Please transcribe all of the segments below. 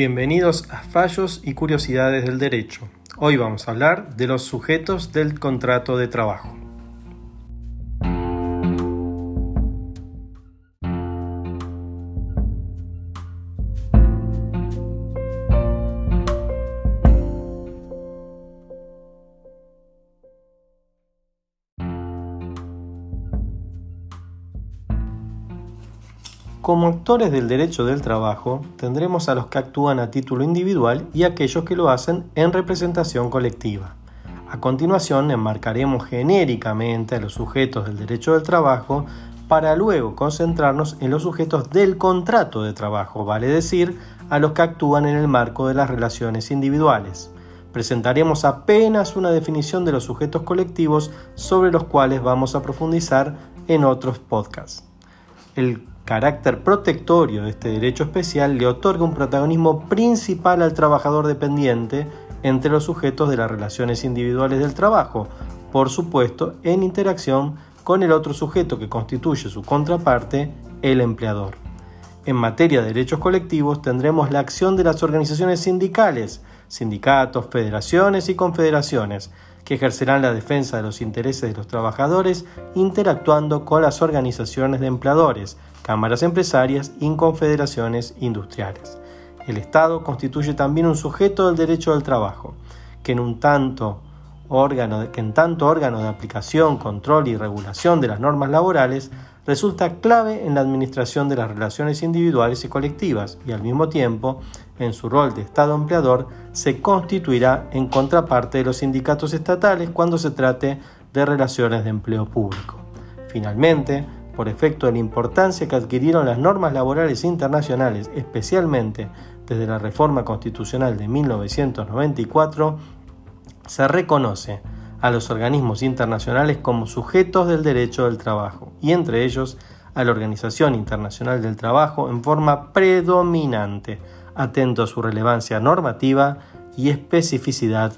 Bienvenidos a Fallos y Curiosidades del Derecho. Hoy vamos a hablar de los sujetos del contrato de trabajo. Como actores del derecho del trabajo, tendremos a los que actúan a título individual y aquellos que lo hacen en representación colectiva. A continuación, enmarcaremos genéricamente a los sujetos del derecho del trabajo para luego concentrarnos en los sujetos del contrato de trabajo, vale decir, a los que actúan en el marco de las relaciones individuales. Presentaremos apenas una definición de los sujetos colectivos sobre los cuales vamos a profundizar en otros podcasts. El carácter protectorio de este derecho especial le otorga un protagonismo principal al trabajador dependiente entre los sujetos de las relaciones individuales del trabajo, por supuesto en interacción con el otro sujeto que constituye su contraparte, el empleador. En materia de derechos colectivos tendremos la acción de las organizaciones sindicales, sindicatos, federaciones y confederaciones, que ejercerán la defensa de los intereses de los trabajadores interactuando con las organizaciones de empleadores, cámaras empresarias y confederaciones industriales. El Estado constituye también un sujeto del derecho del trabajo, que en un tanto órgano, que en tanto órgano de aplicación, control y regulación de las normas laborales resulta clave en la administración de las relaciones individuales y colectivas y al mismo tiempo, en su rol de Estado empleador, se constituirá en contraparte de los sindicatos estatales cuando se trate de relaciones de empleo público. Finalmente, por efecto de la importancia que adquirieron las normas laborales internacionales, especialmente desde la reforma constitucional de 1994, se reconoce a los organismos internacionales como sujetos del derecho del trabajo y entre ellos a la Organización Internacional del Trabajo en forma predominante, atento a su relevancia normativa y especificidad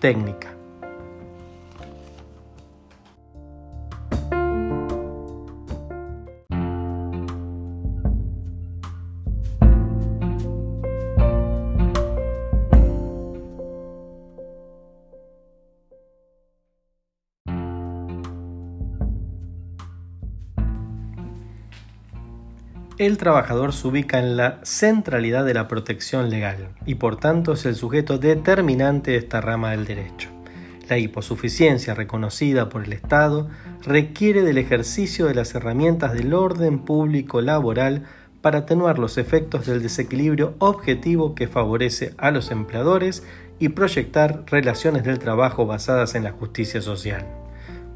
técnica. El trabajador se ubica en la centralidad de la protección legal y por tanto es el sujeto determinante de esta rama del derecho. La hiposuficiencia reconocida por el Estado requiere del ejercicio de las herramientas del orden público laboral para atenuar los efectos del desequilibrio objetivo que favorece a los empleadores y proyectar relaciones del trabajo basadas en la justicia social.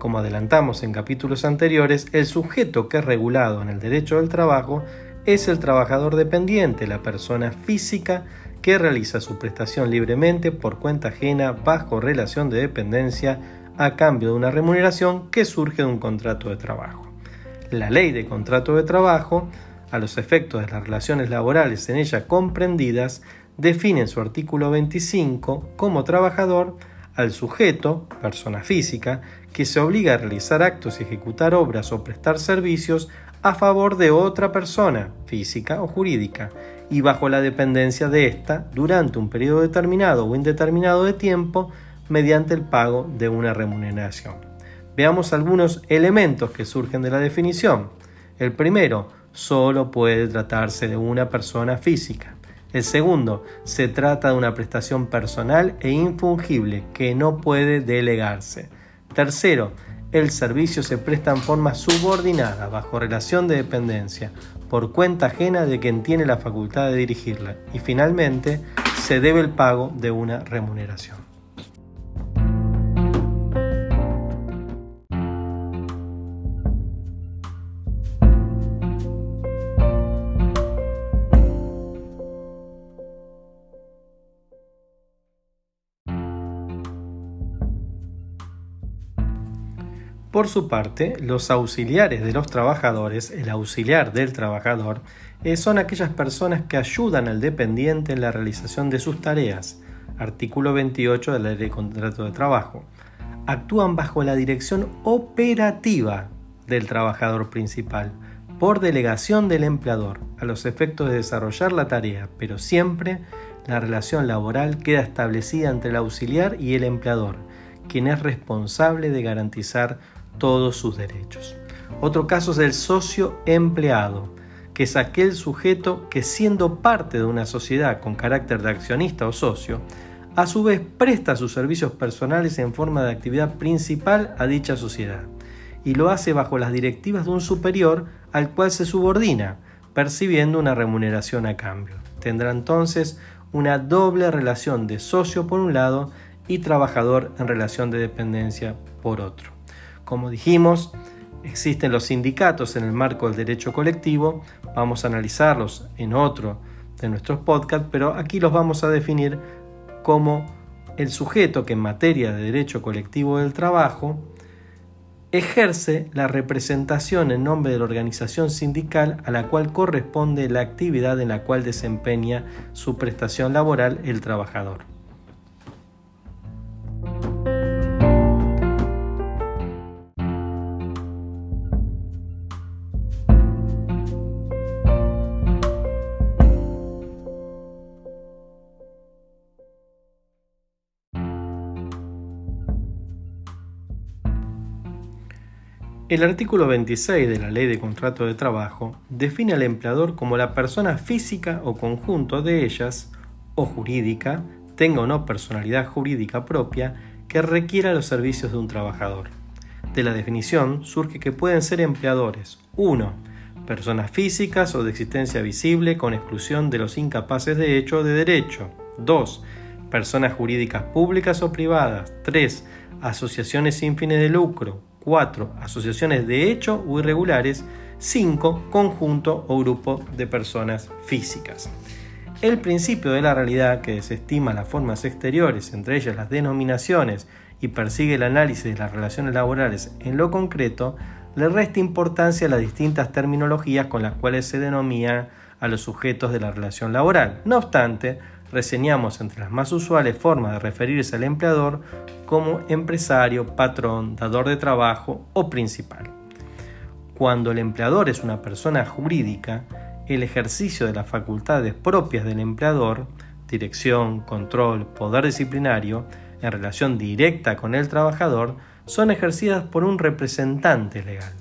Como adelantamos en capítulos anteriores, el sujeto que es regulado en el derecho del trabajo es el trabajador dependiente, la persona física que realiza su prestación libremente por cuenta ajena bajo relación de dependencia a cambio de una remuneración que surge de un contrato de trabajo. La ley de contrato de trabajo, a los efectos de las relaciones laborales en ella comprendidas, define en su artículo 25 como trabajador al sujeto, persona física, que se obliga a realizar actos y ejecutar obras o prestar servicios a favor de otra persona, física o jurídica, y bajo la dependencia de ésta durante un periodo determinado o indeterminado de tiempo mediante el pago de una remuneración. Veamos algunos elementos que surgen de la definición. El primero, solo puede tratarse de una persona física. El segundo, se trata de una prestación personal e infungible que no puede delegarse. Tercero, el servicio se presta en forma subordinada, bajo relación de dependencia, por cuenta ajena de quien tiene la facultad de dirigirla. Y finalmente, se debe el pago de una remuneración. Por su parte, los auxiliares de los trabajadores, el auxiliar del trabajador, eh, son aquellas personas que ayudan al dependiente en la realización de sus tareas. Artículo 28 de la Ley de Contrato de Trabajo. Actúan bajo la dirección operativa del trabajador principal, por delegación del empleador, a los efectos de desarrollar la tarea, pero siempre la relación laboral queda establecida entre el auxiliar y el empleador, quien es responsable de garantizar todos sus derechos. Otro caso es el socio empleado, que es aquel sujeto que siendo parte de una sociedad con carácter de accionista o socio, a su vez presta sus servicios personales en forma de actividad principal a dicha sociedad, y lo hace bajo las directivas de un superior al cual se subordina, percibiendo una remuneración a cambio. Tendrá entonces una doble relación de socio por un lado y trabajador en relación de dependencia por otro. Como dijimos, existen los sindicatos en el marco del derecho colectivo, vamos a analizarlos en otro de nuestros podcasts, pero aquí los vamos a definir como el sujeto que en materia de derecho colectivo del trabajo ejerce la representación en nombre de la organización sindical a la cual corresponde la actividad en la cual desempeña su prestación laboral el trabajador. El artículo 26 de la Ley de Contrato de Trabajo define al empleador como la persona física o conjunto de ellas, o jurídica, tenga o no personalidad jurídica propia, que requiera los servicios de un trabajador. De la definición surge que pueden ser empleadores 1. Personas físicas o de existencia visible con exclusión de los incapaces de hecho o de derecho. 2. Personas jurídicas públicas o privadas. 3. Asociaciones sin fines de lucro. 4. Asociaciones de hecho o irregulares. 5. Conjunto o grupo de personas físicas. El principio de la realidad que desestima las formas exteriores, entre ellas las denominaciones, y persigue el análisis de las relaciones laborales en lo concreto, le resta importancia a las distintas terminologías con las cuales se denomina a los sujetos de la relación laboral. No obstante, reseñamos entre las más usuales formas de referirse al empleador como empresario, patrón, dador de trabajo o principal. Cuando el empleador es una persona jurídica, el ejercicio de las facultades propias del empleador, dirección, control, poder disciplinario, en relación directa con el trabajador, son ejercidas por un representante legal.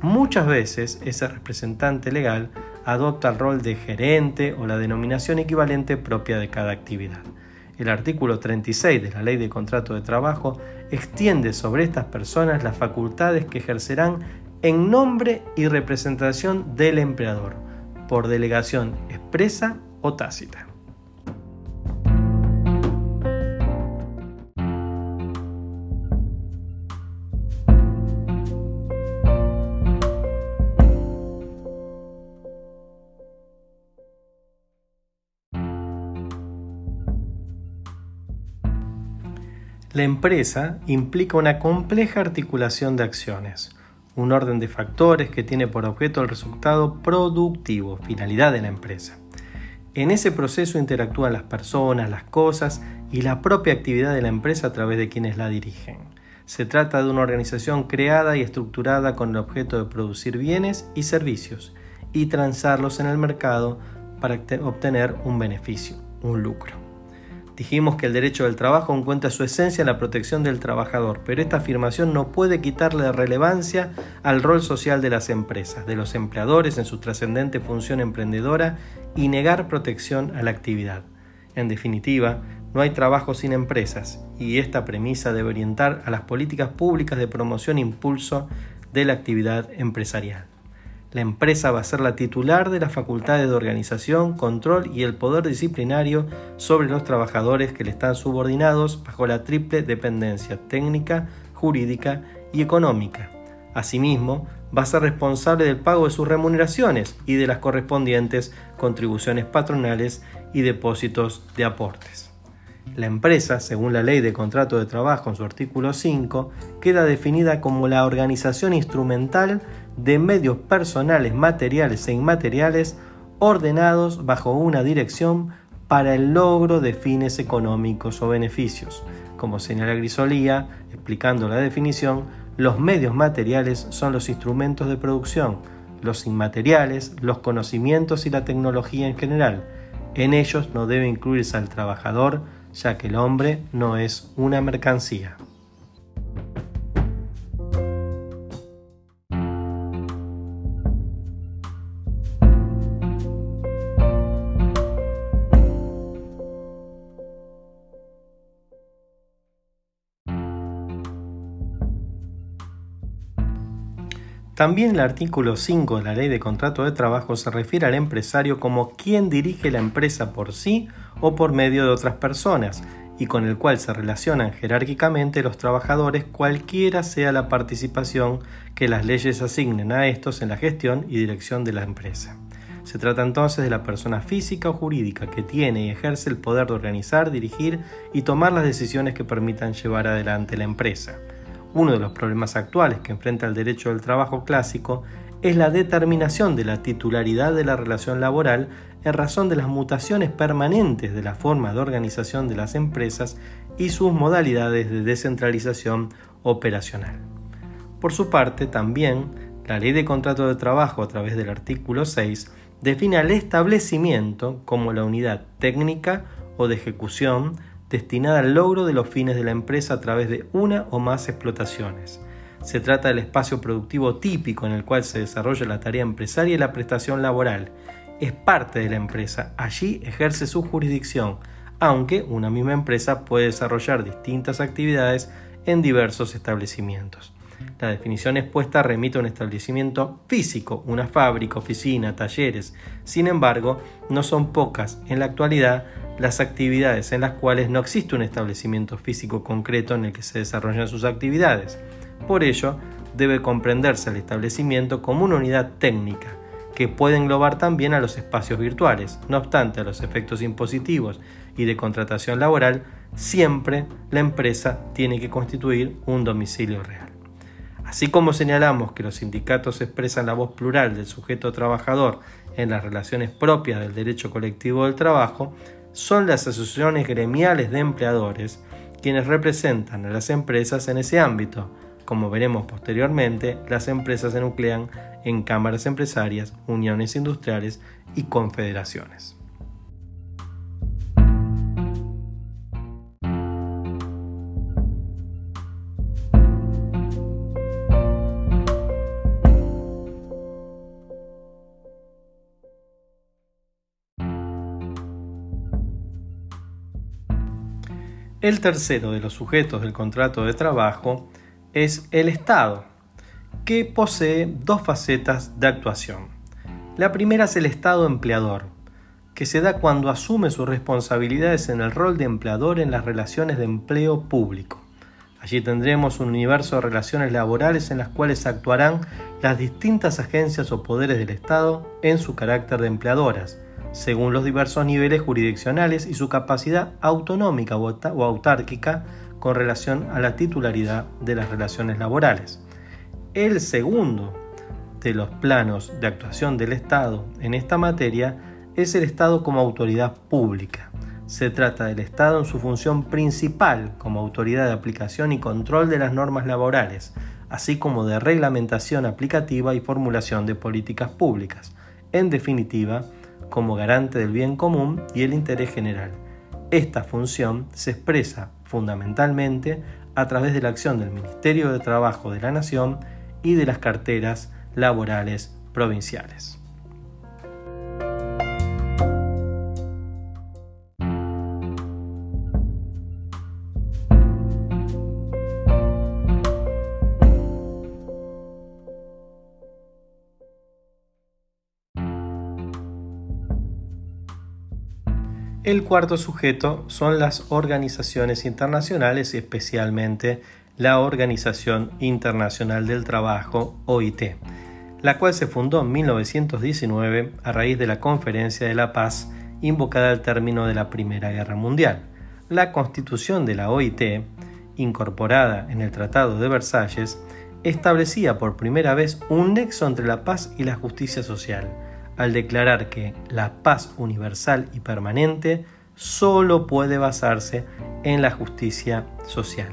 Muchas veces ese representante legal adopta el rol de gerente o la denominación equivalente propia de cada actividad. El artículo 36 de la Ley de Contrato de Trabajo extiende sobre estas personas las facultades que ejercerán en nombre y representación del empleador, por delegación expresa o tácita. La empresa implica una compleja articulación de acciones, un orden de factores que tiene por objeto el resultado productivo, finalidad de la empresa. En ese proceso interactúan las personas, las cosas y la propia actividad de la empresa a través de quienes la dirigen. Se trata de una organización creada y estructurada con el objeto de producir bienes y servicios y transarlos en el mercado para obtener un beneficio, un lucro. Dijimos que el derecho del trabajo encuentra su esencia en la protección del trabajador, pero esta afirmación no puede quitarle relevancia al rol social de las empresas, de los empleadores en su trascendente función emprendedora y negar protección a la actividad. En definitiva, no hay trabajo sin empresas, y esta premisa debe orientar a las políticas públicas de promoción e impulso de la actividad empresarial. La empresa va a ser la titular de las facultades de organización, control y el poder disciplinario sobre los trabajadores que le están subordinados bajo la triple dependencia técnica, jurídica y económica. Asimismo, va a ser responsable del pago de sus remuneraciones y de las correspondientes contribuciones patronales y depósitos de aportes. La empresa, según la ley de contrato de trabajo en su artículo 5, queda definida como la organización instrumental de medios personales, materiales e inmateriales ordenados bajo una dirección para el logro de fines económicos o beneficios. Como señala Grisolía, explicando la definición, los medios materiales son los instrumentos de producción, los inmateriales, los conocimientos y la tecnología en general. En ellos no debe incluirse al trabajador, ya que el hombre no es una mercancía. También el artículo 5 de la Ley de Contrato de Trabajo se refiere al empresario como quien dirige la empresa por sí o por medio de otras personas y con el cual se relacionan jerárquicamente los trabajadores cualquiera sea la participación que las leyes asignen a estos en la gestión y dirección de la empresa. Se trata entonces de la persona física o jurídica que tiene y ejerce el poder de organizar, dirigir y tomar las decisiones que permitan llevar adelante la empresa. Uno de los problemas actuales que enfrenta el derecho del trabajo clásico es la determinación de la titularidad de la relación laboral en razón de las mutaciones permanentes de la forma de organización de las empresas y sus modalidades de descentralización operacional. Por su parte, también, la ley de contrato de trabajo a través del artículo 6 define al establecimiento como la unidad técnica o de ejecución destinada al logro de los fines de la empresa a través de una o más explotaciones. Se trata del espacio productivo típico en el cual se desarrolla la tarea empresaria y la prestación laboral. Es parte de la empresa, allí ejerce su jurisdicción, aunque una misma empresa puede desarrollar distintas actividades en diversos establecimientos. La definición expuesta remite a un establecimiento físico, una fábrica, oficina, talleres. Sin embargo, no son pocas en la actualidad las actividades en las cuales no existe un establecimiento físico concreto en el que se desarrollan sus actividades. Por ello, debe comprenderse el establecimiento como una unidad técnica, que puede englobar también a los espacios virtuales. No obstante, a los efectos impositivos y de contratación laboral, siempre la empresa tiene que constituir un domicilio real. Así como señalamos que los sindicatos expresan la voz plural del sujeto trabajador en las relaciones propias del derecho colectivo del trabajo, son las asociaciones gremiales de empleadores quienes representan a las empresas en ese ámbito. Como veremos posteriormente, las empresas se nuclean en cámaras empresarias, uniones industriales y confederaciones. El tercero de los sujetos del contrato de trabajo es el Estado, que posee dos facetas de actuación. La primera es el Estado empleador, que se da cuando asume sus responsabilidades en el rol de empleador en las relaciones de empleo público. Allí tendremos un universo de relaciones laborales en las cuales actuarán las distintas agencias o poderes del Estado en su carácter de empleadoras, según los diversos niveles jurisdiccionales y su capacidad autonómica o autárquica con relación a la titularidad de las relaciones laborales. El segundo de los planos de actuación del Estado en esta materia es el Estado como autoridad pública. Se trata del Estado en su función principal como autoridad de aplicación y control de las normas laborales, así como de reglamentación aplicativa y formulación de políticas públicas. En definitiva, como garante del bien común y el interés general. Esta función se expresa fundamentalmente a través de la acción del Ministerio de Trabajo de la Nación y de las carteras laborales provinciales. El cuarto sujeto son las organizaciones internacionales especialmente la Organización Internacional del Trabajo, OIT, la cual se fundó en 1919 a raíz de la Conferencia de la Paz invocada al término de la Primera Guerra Mundial. La constitución de la OIT, incorporada en el Tratado de Versalles, establecía por primera vez un nexo entre la paz y la justicia social al declarar que la paz universal y permanente solo puede basarse en la justicia social.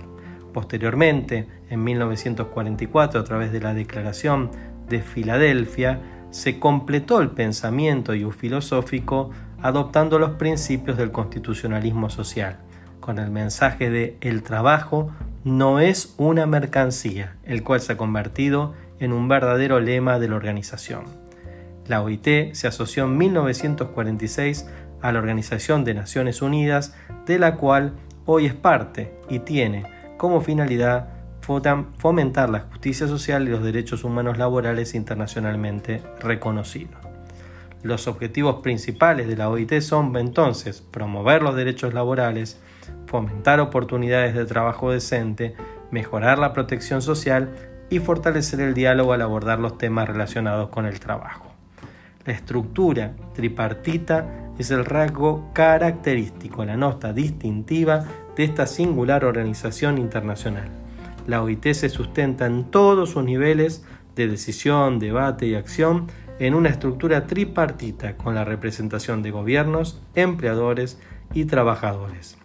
Posteriormente, en 1944, a través de la Declaración de Filadelfia, se completó el pensamiento filosófico adoptando los principios del constitucionalismo social, con el mensaje de el trabajo no es una mercancía, el cual se ha convertido en un verdadero lema de la organización. La OIT se asoció en 1946 a la Organización de Naciones Unidas, de la cual hoy es parte y tiene como finalidad fomentar la justicia social y los derechos humanos laborales internacionalmente reconocidos. Los objetivos principales de la OIT son entonces promover los derechos laborales, fomentar oportunidades de trabajo decente, mejorar la protección social y fortalecer el diálogo al abordar los temas relacionados con el trabajo. La estructura tripartita es el rasgo característico, la nota distintiva de esta singular organización internacional. La OIT se sustenta en todos sus niveles de decisión, debate y acción en una estructura tripartita con la representación de gobiernos, empleadores y trabajadores.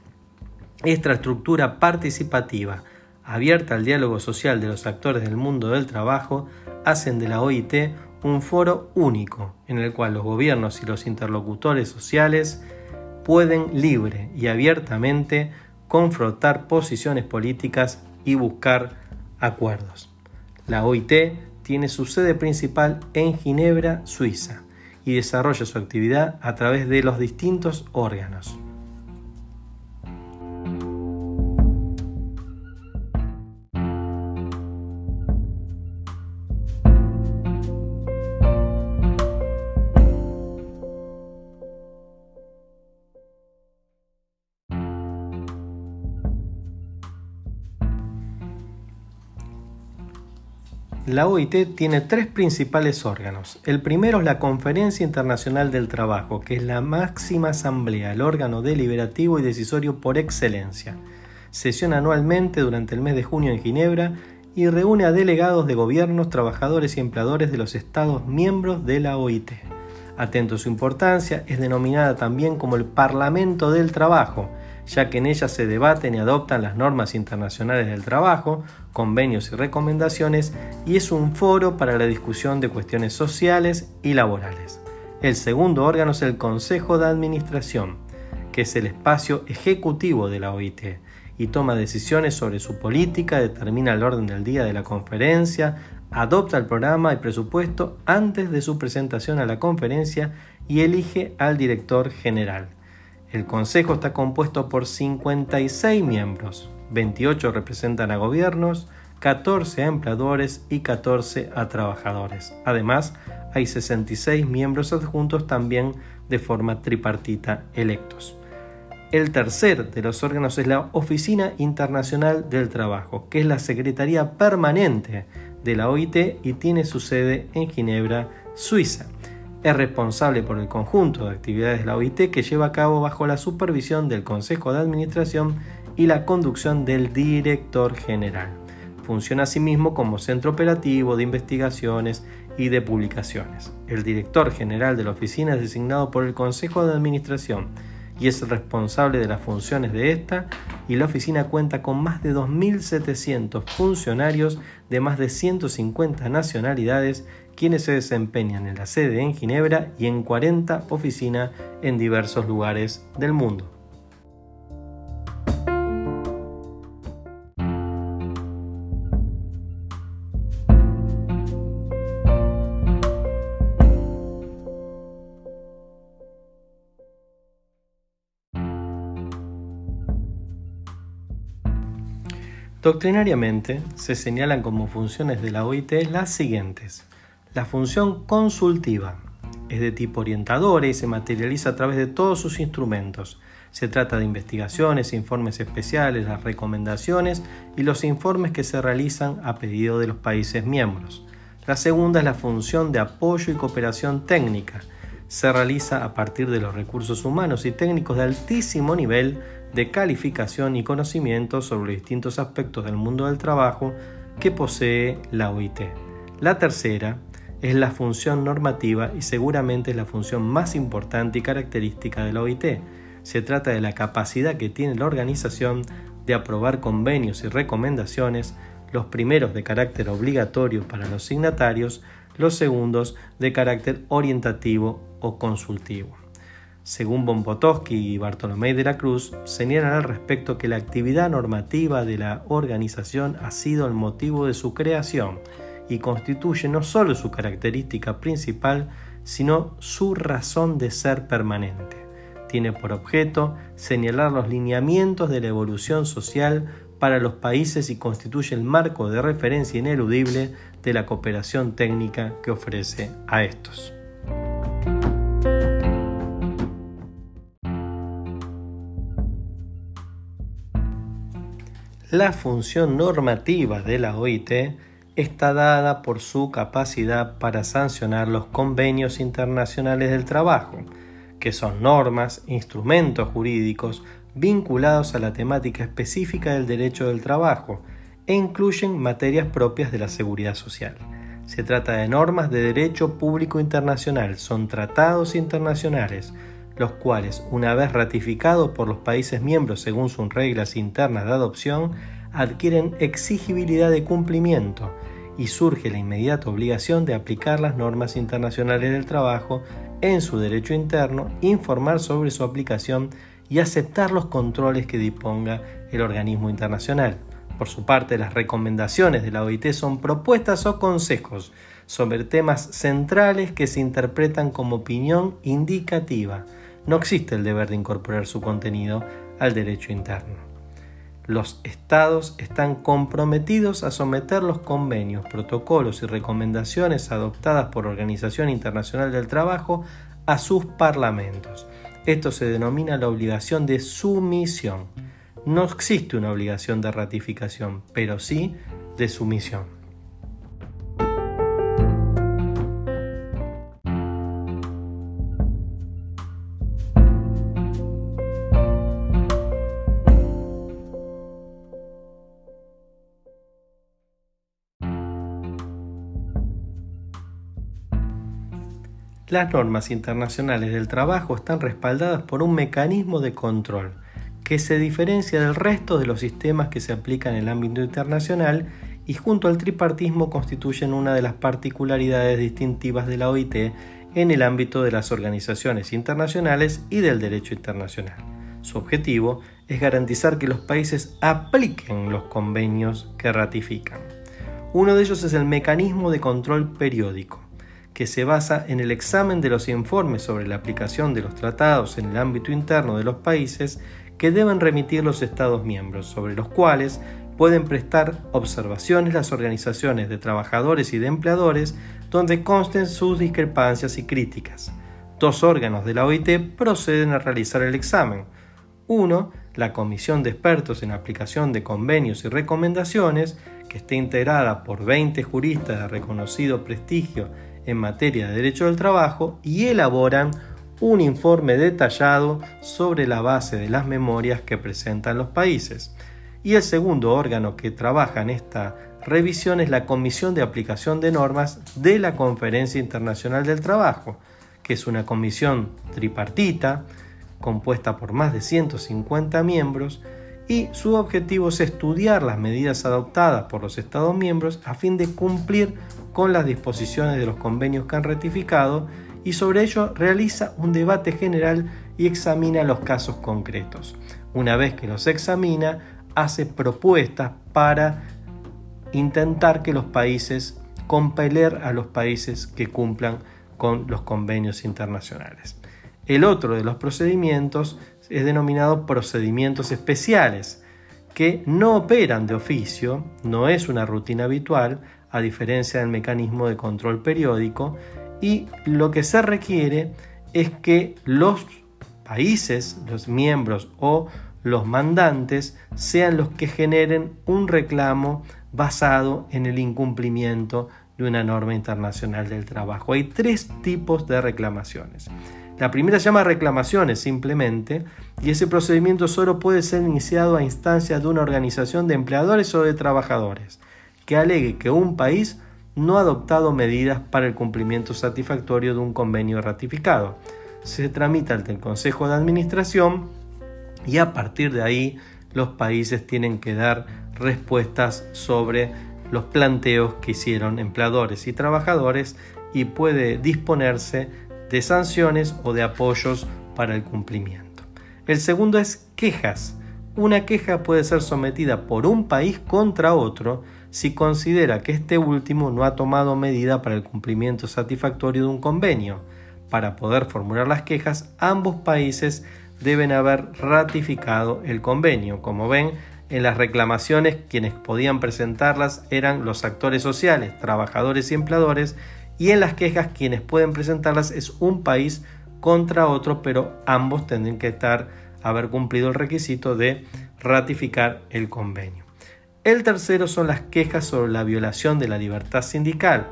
Esta estructura participativa, abierta al diálogo social de los actores del mundo del trabajo, hacen de la OIT un foro único en el cual los gobiernos y los interlocutores sociales pueden libre y abiertamente confrontar posiciones políticas y buscar acuerdos. La OIT tiene su sede principal en Ginebra, Suiza, y desarrolla su actividad a través de los distintos órganos. La OIT tiene tres principales órganos. El primero es la Conferencia Internacional del Trabajo, que es la máxima asamblea, el órgano deliberativo y decisorio por excelencia. Sesiona anualmente durante el mes de junio en Ginebra y reúne a delegados de gobiernos, trabajadores y empleadores de los Estados miembros de la OIT. Atento a su importancia, es denominada también como el Parlamento del Trabajo, ya que en ella se debaten y adoptan las normas internacionales del trabajo, convenios y recomendaciones, y es un foro para la discusión de cuestiones sociales y laborales. El segundo órgano es el Consejo de Administración, que es el espacio ejecutivo de la OIT y toma decisiones sobre su política, determina el orden del día de la conferencia, adopta el programa y presupuesto antes de su presentación a la conferencia y elige al director general. El Consejo está compuesto por 56 miembros, 28 representan a gobiernos, 14 a empleadores y 14 a trabajadores. Además, hay 66 miembros adjuntos también de forma tripartita electos. El tercer de los órganos es la Oficina Internacional del Trabajo, que es la Secretaría Permanente de la OIT y tiene su sede en Ginebra, Suiza es responsable por el conjunto de actividades de la OIT que lleva a cabo bajo la supervisión del Consejo de Administración y la conducción del director general. Funciona asimismo como centro operativo de investigaciones y de publicaciones. El director general de la oficina es designado por el Consejo de Administración y es responsable de las funciones de esta y la oficina cuenta con más de 2.700 funcionarios de más de 150 nacionalidades quienes se desempeñan en la sede en Ginebra y en 40 oficinas en diversos lugares del mundo. Doctrinariamente se señalan como funciones de la OIT las siguientes. La función consultiva es de tipo orientadora y se materializa a través de todos sus instrumentos. Se trata de investigaciones, informes especiales, las recomendaciones y los informes que se realizan a pedido de los países miembros. La segunda es la función de apoyo y cooperación técnica. Se realiza a partir de los recursos humanos y técnicos de altísimo nivel de calificación y conocimiento sobre distintos aspectos del mundo del trabajo que posee la OIT. La tercera es la función normativa y seguramente es la función más importante y característica de la OIT. Se trata de la capacidad que tiene la organización de aprobar convenios y recomendaciones, los primeros de carácter obligatorio para los signatarios, los segundos de carácter orientativo o consultivo. Según Bompotowski y Bartolomé de la Cruz, señalan al respecto que la actividad normativa de la organización ha sido el motivo de su creación y constituye no solo su característica principal, sino su razón de ser permanente. Tiene por objeto señalar los lineamientos de la evolución social para los países y constituye el marco de referencia ineludible de la cooperación técnica que ofrece a estos. La función normativa de la OIT está dada por su capacidad para sancionar los convenios internacionales del trabajo, que son normas, instrumentos jurídicos vinculados a la temática específica del derecho del trabajo e incluyen materias propias de la seguridad social. Se trata de normas de derecho público internacional, son tratados internacionales, los cuales, una vez ratificados por los países miembros según sus reglas internas de adopción, adquieren exigibilidad de cumplimiento y surge la inmediata obligación de aplicar las normas internacionales del trabajo en su derecho interno, informar sobre su aplicación y aceptar los controles que disponga el organismo internacional. Por su parte, las recomendaciones de la OIT son propuestas o consejos sobre temas centrales que se interpretan como opinión indicativa. No existe el deber de incorporar su contenido al derecho interno los estados están comprometidos a someter los convenios, protocolos y recomendaciones adoptadas por Organización Internacional del Trabajo a sus parlamentos. Esto se denomina la obligación de sumisión. No existe una obligación de ratificación, pero sí de sumisión. Las normas internacionales del trabajo están respaldadas por un mecanismo de control que se diferencia del resto de los sistemas que se aplican en el ámbito internacional y junto al tripartismo constituyen una de las particularidades distintivas de la OIT en el ámbito de las organizaciones internacionales y del derecho internacional. Su objetivo es garantizar que los países apliquen los convenios que ratifican. Uno de ellos es el mecanismo de control periódico que se basa en el examen de los informes sobre la aplicación de los tratados en el ámbito interno de los países que deben remitir los Estados miembros, sobre los cuales pueden prestar observaciones las organizaciones de trabajadores y de empleadores donde consten sus discrepancias y críticas. Dos órganos de la OIT proceden a realizar el examen. Uno, la Comisión de Expertos en Aplicación de Convenios y Recomendaciones, que esté integrada por 20 juristas de reconocido prestigio en materia de derecho del trabajo y elaboran un informe detallado sobre la base de las memorias que presentan los países. Y el segundo órgano que trabaja en esta revisión es la Comisión de Aplicación de Normas de la Conferencia Internacional del Trabajo, que es una comisión tripartita compuesta por más de 150 miembros y su objetivo es estudiar las medidas adoptadas por los Estados miembros a fin de cumplir con las disposiciones de los convenios que han ratificado y sobre ello realiza un debate general y examina los casos concretos. Una vez que los examina, hace propuestas para intentar que los países, compeler a los países que cumplan con los convenios internacionales. El otro de los procedimientos es denominado procedimientos especiales, que no operan de oficio, no es una rutina habitual, a diferencia del mecanismo de control periódico, y lo que se requiere es que los países, los miembros o los mandantes sean los que generen un reclamo basado en el incumplimiento de una norma internacional del trabajo. Hay tres tipos de reclamaciones. La primera se llama reclamaciones simplemente y ese procedimiento solo puede ser iniciado a instancias de una organización de empleadores o de trabajadores que alegue que un país no ha adoptado medidas para el cumplimiento satisfactorio de un convenio ratificado. Se tramita ante el Consejo de Administración y a partir de ahí los países tienen que dar respuestas sobre los planteos que hicieron empleadores y trabajadores y puede disponerse de sanciones o de apoyos para el cumplimiento. El segundo es quejas. Una queja puede ser sometida por un país contra otro si considera que este último no ha tomado medida para el cumplimiento satisfactorio de un convenio. Para poder formular las quejas, ambos países deben haber ratificado el convenio. Como ven, en las reclamaciones quienes podían presentarlas eran los actores sociales, trabajadores y empleadores, y en las quejas quienes pueden presentarlas es un país contra otro, pero ambos tendrían que estar haber cumplido el requisito de ratificar el convenio. El tercero son las quejas sobre la violación de la libertad sindical.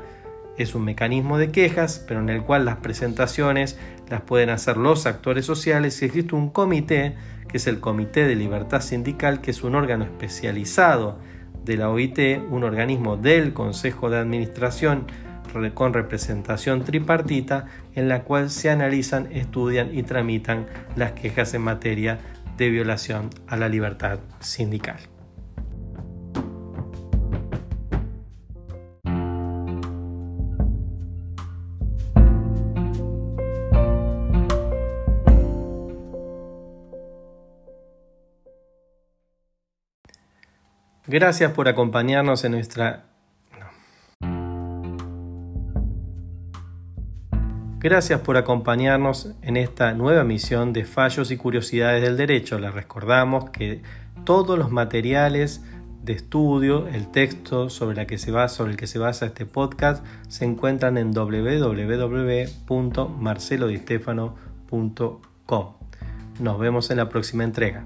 Es un mecanismo de quejas, pero en el cual las presentaciones las pueden hacer los actores sociales y existe un comité, que es el Comité de Libertad Sindical, que es un órgano especializado de la OIT, un organismo del Consejo de Administración con representación tripartita en la cual se analizan, estudian y tramitan las quejas en materia de violación a la libertad sindical. Gracias por acompañarnos en nuestra Gracias por acompañarnos en esta nueva misión de Fallos y Curiosidades del Derecho. Les recordamos que todos los materiales de estudio, el texto sobre el que se basa este podcast, se encuentran en www.marcelodistefano.com. Nos vemos en la próxima entrega.